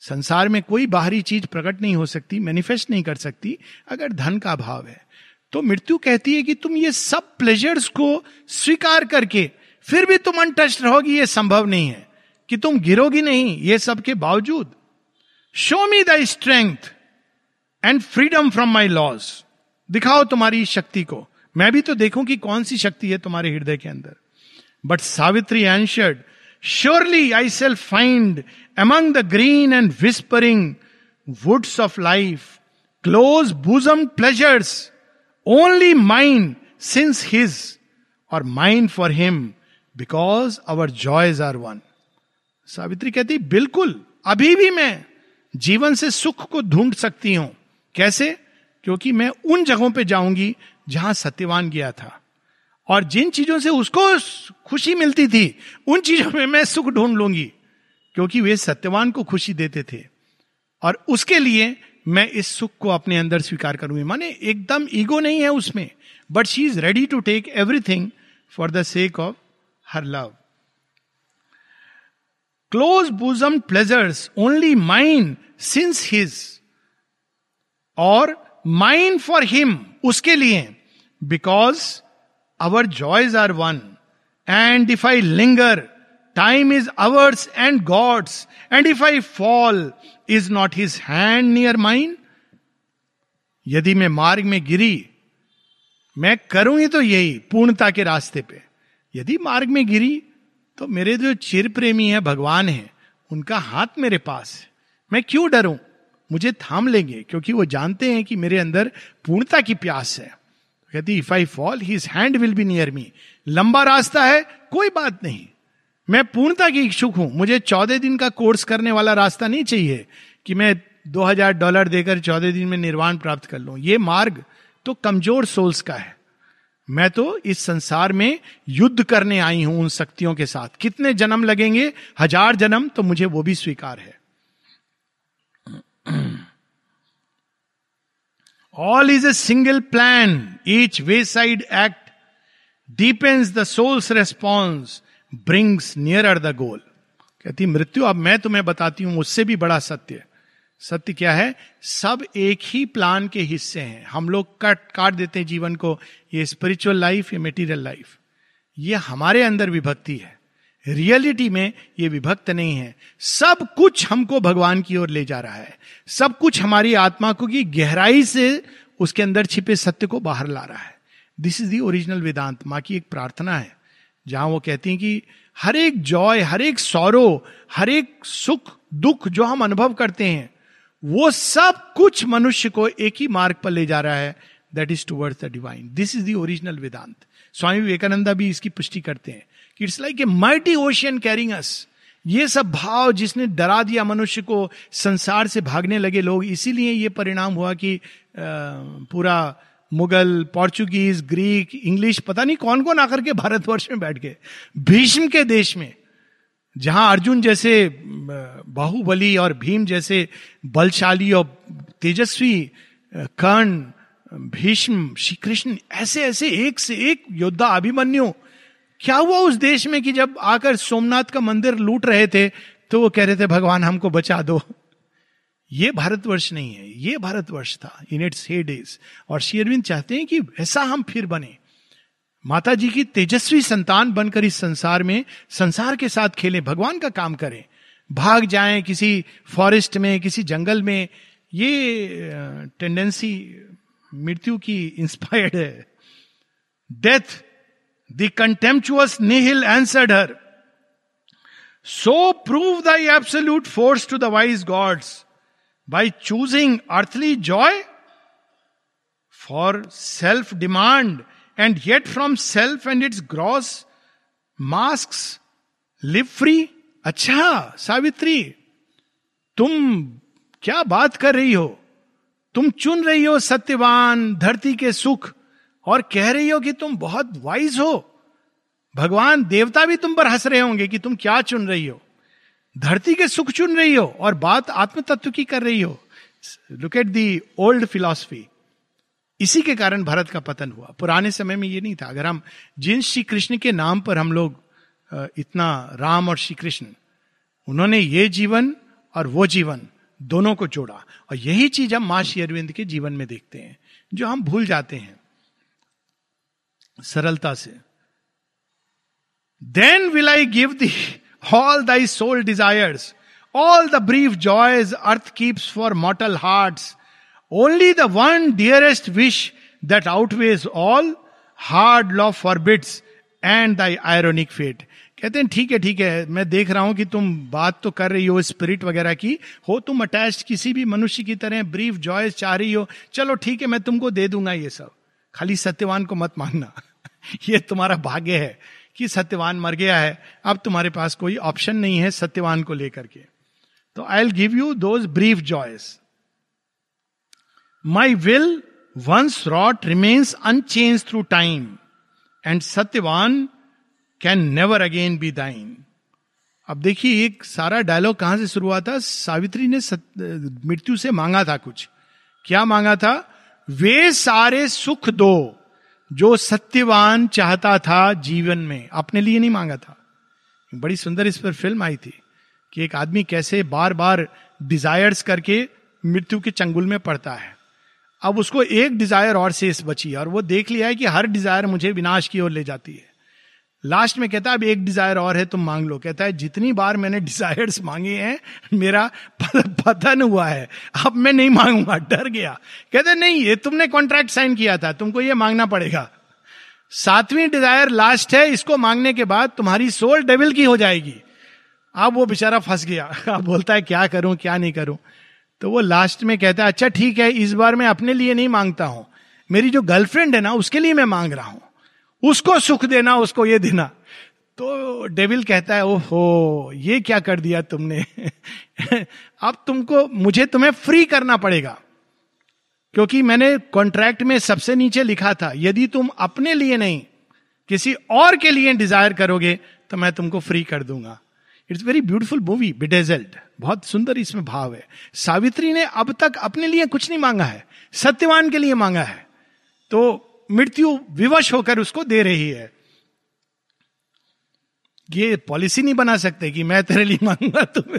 संसार में कोई बाहरी चीज़ प्रकट नहीं हो सकती मैनिफेस्ट नहीं कर सकती, अगर धन का भाव है। तो मृत्यु कहती है कि तुम ये सब प्लेजर्स को स्वीकार करके फिर भी तुम अनटच रहोगी, ये संभव नहीं है। कि तुम गिरोगी नहीं, ये सब के बावजूद। Show me the strength and freedom from my loss दिखाओ तुम्हारी शक्ति को। मैं भी तो देखूँ कि कौन सी शक्ति है तुम्हारे हृदय के अंदर। But Savitri answered surely I shall find among the green and whispering woods of life close bosom pleasures only mine since his or mine for him because our joys are one Savitri कहती, बिल्कुल, अभी भी मैं जीवन से सुख को ढूंढ सकती हूँ. कैसे? क्योंकि मैं उन जगहों पे जाऊँगी जहाँ सत्यवान गया था। और जिन चीज़ों से उसको खुशी मिलती थी, उन चीज़ों में मैं सुख ढूंढ लूँगी। क्योंकि वे सत्यवान को खुशी देते थे। और उसके लिए मैं इस सुख को अपने अंदर स्वीकार करूँगी। माने एकदम ईगो नहीं है उसमें but she is ready to take everything for the sake of her love close bosom pleasures only mind since his are mind for him उसके लिए because our joys are one and if I linger time is ours and gods and if I fall is not his hand near mind यदि मैं मार्ग में गिरी, मैं करूँगी तो यही, पूर्णता के रास्ते पे। यदि मार्ग में गिरी तो मेरे जो चिर प्रेमी है, भगवान है, उनका हाथ मेरे पास है। मैं क्यों डरूं? मुझे थाम लेंगे, क्योंकि वो जानते हैं कि मेरे अंदर पूर्णता की प्यास है। कहती if I fall his hand will be near me लंबा रास्ता है, कोई बात नहीं। मैं पूर्णता की इच्छुक हूँ। मुझे चौदह दिन का कोर्स करने वाला रास्ता नहीं चाहिए कि मैं दो हज़ार डॉलर देकर चौदह दिन में निर्वाण प्राप्त कर लूँ। ये मार्ग तो कमज़ोर सोल्स का है। मैं तो इस संसार में युद्ध करने आई हूँ उन शक्तियों के साथ। कितने जन्म लगेंगे? हज़ार जन्म तो मुझे वो भी स्वीकार है। All is a single plan each wayside act depends the soul's response brings near the goal कहती, मृत्यु, अब मैं तुम्हें बताती हूँ, उससे भी बड़ा सत्य सत्य क्या है? सब एक ही प्लान के हिस्से हैं। हम लोग कट, काट देते हैं जीवन को। ये स्पिरिचुअल लाइफ ये मेटीरियल लाइफ ये हमारे अंदर विभक्ति है। रियलिटी में ये विभक्त नहीं है। सब कुछ हमको भगवान की ओर ले जा रहा है। सब कुछ हमारी आत्मा को की गहराई से उसके अंदर छिपे सत्य को बाहर ला रहा है। This is the original Vedanta माँ की एक प्रार्थना है। जहाँ वो कहती हैं कि हर एक जॉय, हर एक सौरो, हर एक सुख, दुख जो हम अनुभव करते हैं, वो सब कुछ मनुष्य को एक ही मार्ग पर ले जा रहा है। That is towards the divine this is the original Vedanta Swami Vivekananda भी इसकी पुष्टि करते हैं कि it's like a multi ocean carrying us ये सब भाव जिसने डरा दिया मनुष्य को, संसार से भागने लगे लोग, इसीलिए ये परिणाम हुआ कि पूरा मुगल, पोर्चुगीज, ग्रीक, इंग्लिश, पता नहीं कौन कौन आकर के भारतवर्ष में बैठ गए। भीष्म के देश में, जहाँ अर्जुन जैसे बाहुबली और भीम जैसे बलशाली और तेजस्वी कर्ण, भीष्म श्री कृष्ण ऐसे ऐसे एक से एक योद्धा अभिमन्यु, क्या हुआ उस देश में कि जब आकर सोमनाथ का मंदिर लूट रहे थे तो वो कह रहे थे, भगवान, हमको बचा दो। ये भारतवर्ष नहीं है, ये भारतवर्ष था इन इट्स हे डेज़ और शेरविंद चाहते हैं कि ऐसा हम फिर बने। माता जी की तेजस्वी संतान बनकर इस संसार में, संसार के साथ खेलें, भगवान का काम करें। भाग जाएँ किसी फॉरेस्ट में, किसी जंगल में। ये टेंडेंसी मृत्यु की इंस्पायर्ड है। Death the contemptuous nihil answered her so prove the absolute force to the wise gods by choosing earthly joy for self demand and yet from self and its gross mask live free अच्छा सावित्री तुम क्या बात कर रही हो? तुम चुन रही हो सत्यवान, धरती के सुख, और कह रही हो कि तुम बहुत वाइज हो। भगवान, देवता भी तुम पर हंस रहे होंगे कि तुम क्या चुन रही हो? धरती के सुख चुन रही हो और बात आत्म तत्व की कर रही हो। Look at the old philosophy इसी के कारण भारत का पतन हुआ। पुराने समय में ये नहीं था। अगर हम जिन श्री कृष्ण के नाम पर हम लोग इतना राम और श्री कृष्ण, उन्होंने ये जीवन और वो जीवन दोनों को जोड़ा। और यही चीज़ हम माँ श्री अरविंद के जीवन में देखते हैं, जो हम भूल जाते हैं सरलता से। Then will I give thee all thy soul desires all the brief joys earth keeps for mortal hearts only the one dearest wish that outweighs all hard law forbids and thy ironic fate कहते हैं, ठीक है ठीक है, मैं देख रहा हूँ कि तुम बात तो कर रही हो स्पिरिट वगैरह की, हो तुम अटैच किसी भी मनुष्य की तरह ब्रीफ जॉयस चाह रही हो, चलो ठीक है, मैं तुमको दे दूँगा ये सब। खाली सत्यवान को मत मांगना ये तुम्हारा भाग्य है। कि सत्यवान मर गया है, अब तुम्हारे पास कोई ऑप्शन नहीं है सत्यवान को लेकर के। तो I will give you those brief joys my will once wrought remains unchanged through time and Satyavan can never again be thine अब देखिए, एक सारा डायलॉग कहाँ से शुरू हुआ था? सावित्री ने मृत्यु से मांगा था कुछ। क्या मांगा था? वे सारे सुख दो। जो सत्यवान चाहता था जीवन में, अपने लिए नहीं मांगा था। बड़ी सुंदर इस पर फ़िल्म आई थी कि एक आदमी कैसे बार बार डिजायर्स करके मृत्यु के चंगुल में पड़ता है। अब उसको एक डिज़ायर और शेष बची और वो देख लिया है कि हर डिज़ायर मुझे विनाश की ओर ले जाती है। लास्ट में कहता है, अब एक डिज़ायर और है, तुम मांग लो। कहता है, जितनी बार मैंने डिजायर्स मांगे हैं, मेरा पतन हुआ है। अब मैं नहीं मांगूँगा, डर गया। कहते नहीं, ये तुमने कॉन्ट्रैक्ट साइन किया था, तुमको ये मांगना पड़ेगा। सातवीं डिज़ायर लास्ट है, इसको मांगने के बाद तुम्हारी सोल डेविल की हो जाएगी। अब वो बेचारा फंस गया। अब बोलता है, क्या करूँ, क्या नहीं करूँ? तो वो लास्ट में कहता है अच्छा ठीक है, इस बार मैं अपने लिए नहीं माँगता हूँ। मेरी जो गर्लफ्रेंड है ना, उसके लिए मैं मांग रहा हूँ। उसको सुख देना, उसको ये देना। तो डेविल कहता है, ओहो, ये क्या कर दिया तुमने? अब तुमको, मुझे तुम्हें फ्री करना पड़ेगा। क्योंकि मैंने कॉन्ट्रैक्ट में सबसे नीचे लिखा था, यदि तुम अपने लिए नहीं, किसी और के लिए डिज़ायर करोगे तो मैं तुमको फ्री कर दूँगा। It's very beautiful movie bedazzled बहुत सुंदर इसमें भाव है। सावित्री ने अब तक अपने लिए कुछ नहीं मांगा है। सत्यवान के लिए मांगा है। तो मृत्यु विवश होकर उसको दे रही है। ये पॉलिसी नहीं बना सकते कि मैं तेरे लिए मांगूँगा तुम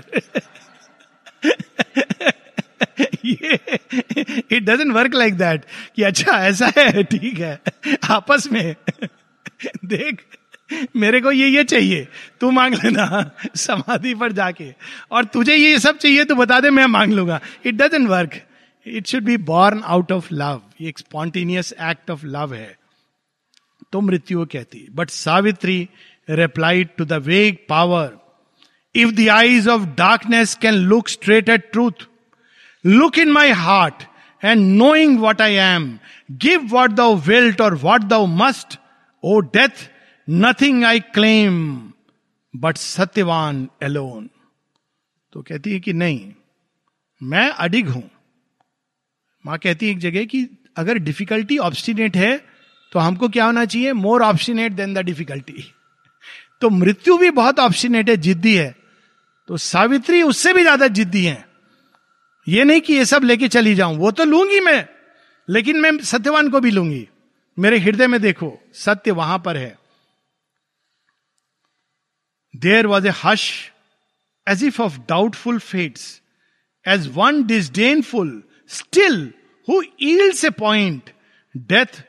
ये it doesn't work like that कि अच्छा ऐसा है, ठीक है, आपस में। देख, मेरे को ये ये चाहिए, तू मांग लेना, समाधि पर जाके। और तुझे ये सब चाहिए तो बता दे, मैं मांग लूँगा। It doesn't work it should be born out of love एक स्पॉन्टेनियस एक्ट ऑफ़ लव है। तो मृत्यु कहती but Savitri replied to the vague power if the eyes of darkness can look straight at truth look in my heart and knowing what I am give what thou wilt or what thou must O death nothing I claim but Satyavan alone तो कहती है कि, नहीं, मैं अडिग हूँ। माँ कहती है एक जगह कि अगर डिफिकल्टी ऑब्स्टिनेट है तो हमको क्या होना चाहिए? More obstinate than the difficulty तो मृत्यु भी बहुत ऑब्स्टिनेट है, जिद्दी है। तो सावित्री उससे भी ज़्यादा जिद्दी है। ये नहीं कि ये सब लेके चली जाऊँ। वो तो लूँगी मैं, लेकिन मैं सत्यवान को भी लूँगी। मेरे हृदय में देखो, सत्य वहाँ पर है। There was a hush as if of doubtful fates as one disdainful still who yields a point death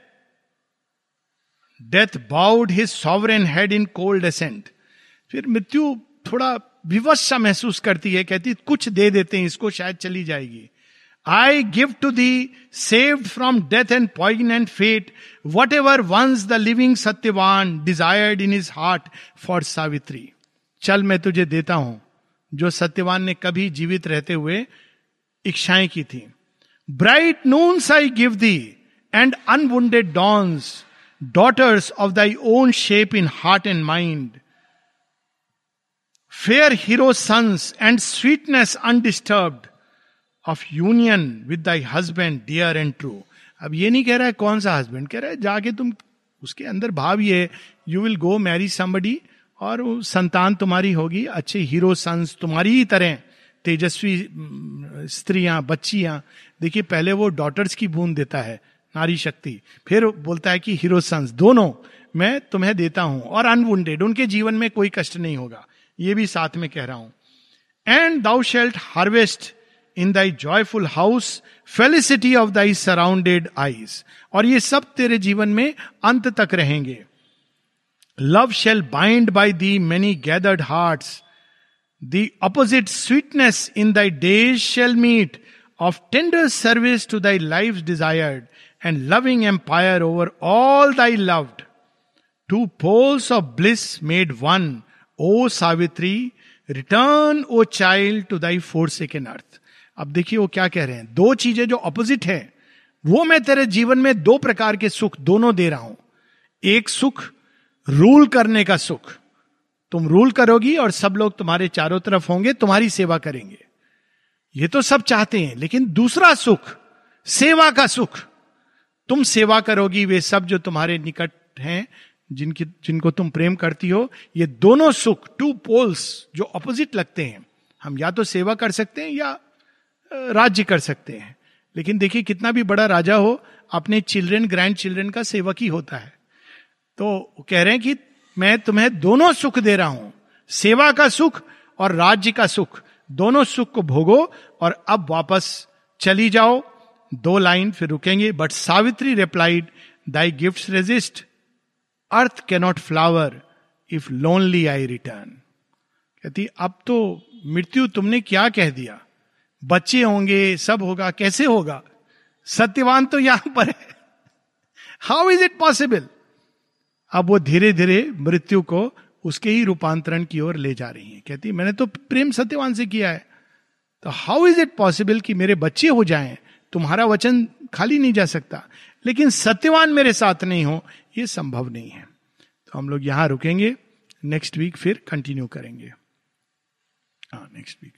death bowed his sovereign head in cold assent फिर मृत्यु थोड़ा विवश सा महसूस करती है, कहती, कुछ दे देते हैं, इसको शायद चली जाएगी. I give to thee saved from death and poison and fate whatever once the living Satyavan desired in his heart for Savitri चल, मैं तुझे देता हूँ. जो सत्यवान ने कभी जीवित रहते हुए इच्छाएँ की थी। Bright noons I give thee and unwounded dawns daughters of thy own shape in heart and mind fair hero sons and sweetness undisturbed of union with thy husband dear and true अब ये नहीं कह रहा है कौन सा हस्बैंड कह रहा है जाके तुम उसके अंदर भाव ये you will go marry somebody और संतान तुम्हारी होगी, अच्छे हीरो सन्स तुम्हारी ही तरह। तेजस्वी स्त्रियाँ, बच्चियाँ, देखिए पहले वो डॉटर्स की बूंद देता है, नारी शक्ति। फिर बोलता है कि हीरो सन्स दोनों मैं तुम्हें देता हूँ और अनवुंडेड उनके जीवन में कोई कष्ट नहीं होगा। ये भी साथ में कह रहा हूँ। And thou shalt harvest in thy joyful house felicity of thy surrounded eyes और ये सब तेरे जीवन में अंत तक रहेंगे। Love shall bind by the many gathered heart the opposite sweetness in thy days shall meet of tender service to thy life desired and loving empire over all thy loved to poles of bliss made one O Savitri return O child to thy four second earth अब देखिए वो क्या कह रहे हैं। दो चीज़ें जो अपोजिट है। वो मैं तेरे जीवन में दो प्रकार के सुख दोनों दे रहा हूँ। एक सुख रूल करने का सुख। तुम रूल करोगी और सब लोग तुम्हारे चारों तरफ़ होंगे, तुम्हारी सेवा करेंगे। ये तो सब चाहते हैं, लेकिन दूसरा सुख, सेवा का सुख। तुम सेवा करोगी वे सब जो तुम्हारे निकट हैं, जिनकी, जिनको तुम प्रेम करती हो, ये दोनों सुख टू पोल्स जो ऑपोजिट लगते हैं। हम या तो सेवा कर सकते हैं या राज्य कर सकते हैं। लेकिन देखिए, कितना भी बड़ा राजा हो, अपने चिल्ड्रन ग्रैंड चिल्ड्रन का सेवक ही होता है। तो कह रहे हैं कि मैं तुम्हें दोनों सुख दे रहा हूँ। सेवा का सुख और राज्य का सुख। दोनों सुख को भोगो और अब वापस चली जाओ। दो लाइन फिर रुकेंगे but Savitri replied thy gift resist earth cannot flower if lonely I return कहती, अब तो मृत्यु तुमने क्या कह दिया? बच्चे होंगे, सब होगा, कैसे होगा? सत्यवान तो यहाँ पर है। हाउ इज़ इट पॉसिबल अब वो धीरे धीरे मृत्यु को उसके ही रूपांतरण की ओर ले जा रही है। कहती है मैंने तो प्रेम सत्यवान से किया है। तो हाउ इज़ इट पॉसिबल कि मेरे बच्चे हो जाएँ? तुम्हारा वचन खाली नहीं जा सकता। लेकिन सत्यवान मेरे साथ नहीं हो, ये संभव नहीं है। तो हम लोग यहाँ रुकेंगे। नेक्स्ट वीक फिर कंटिन्यू करेंगे। हाँ नेक्स्ट वीक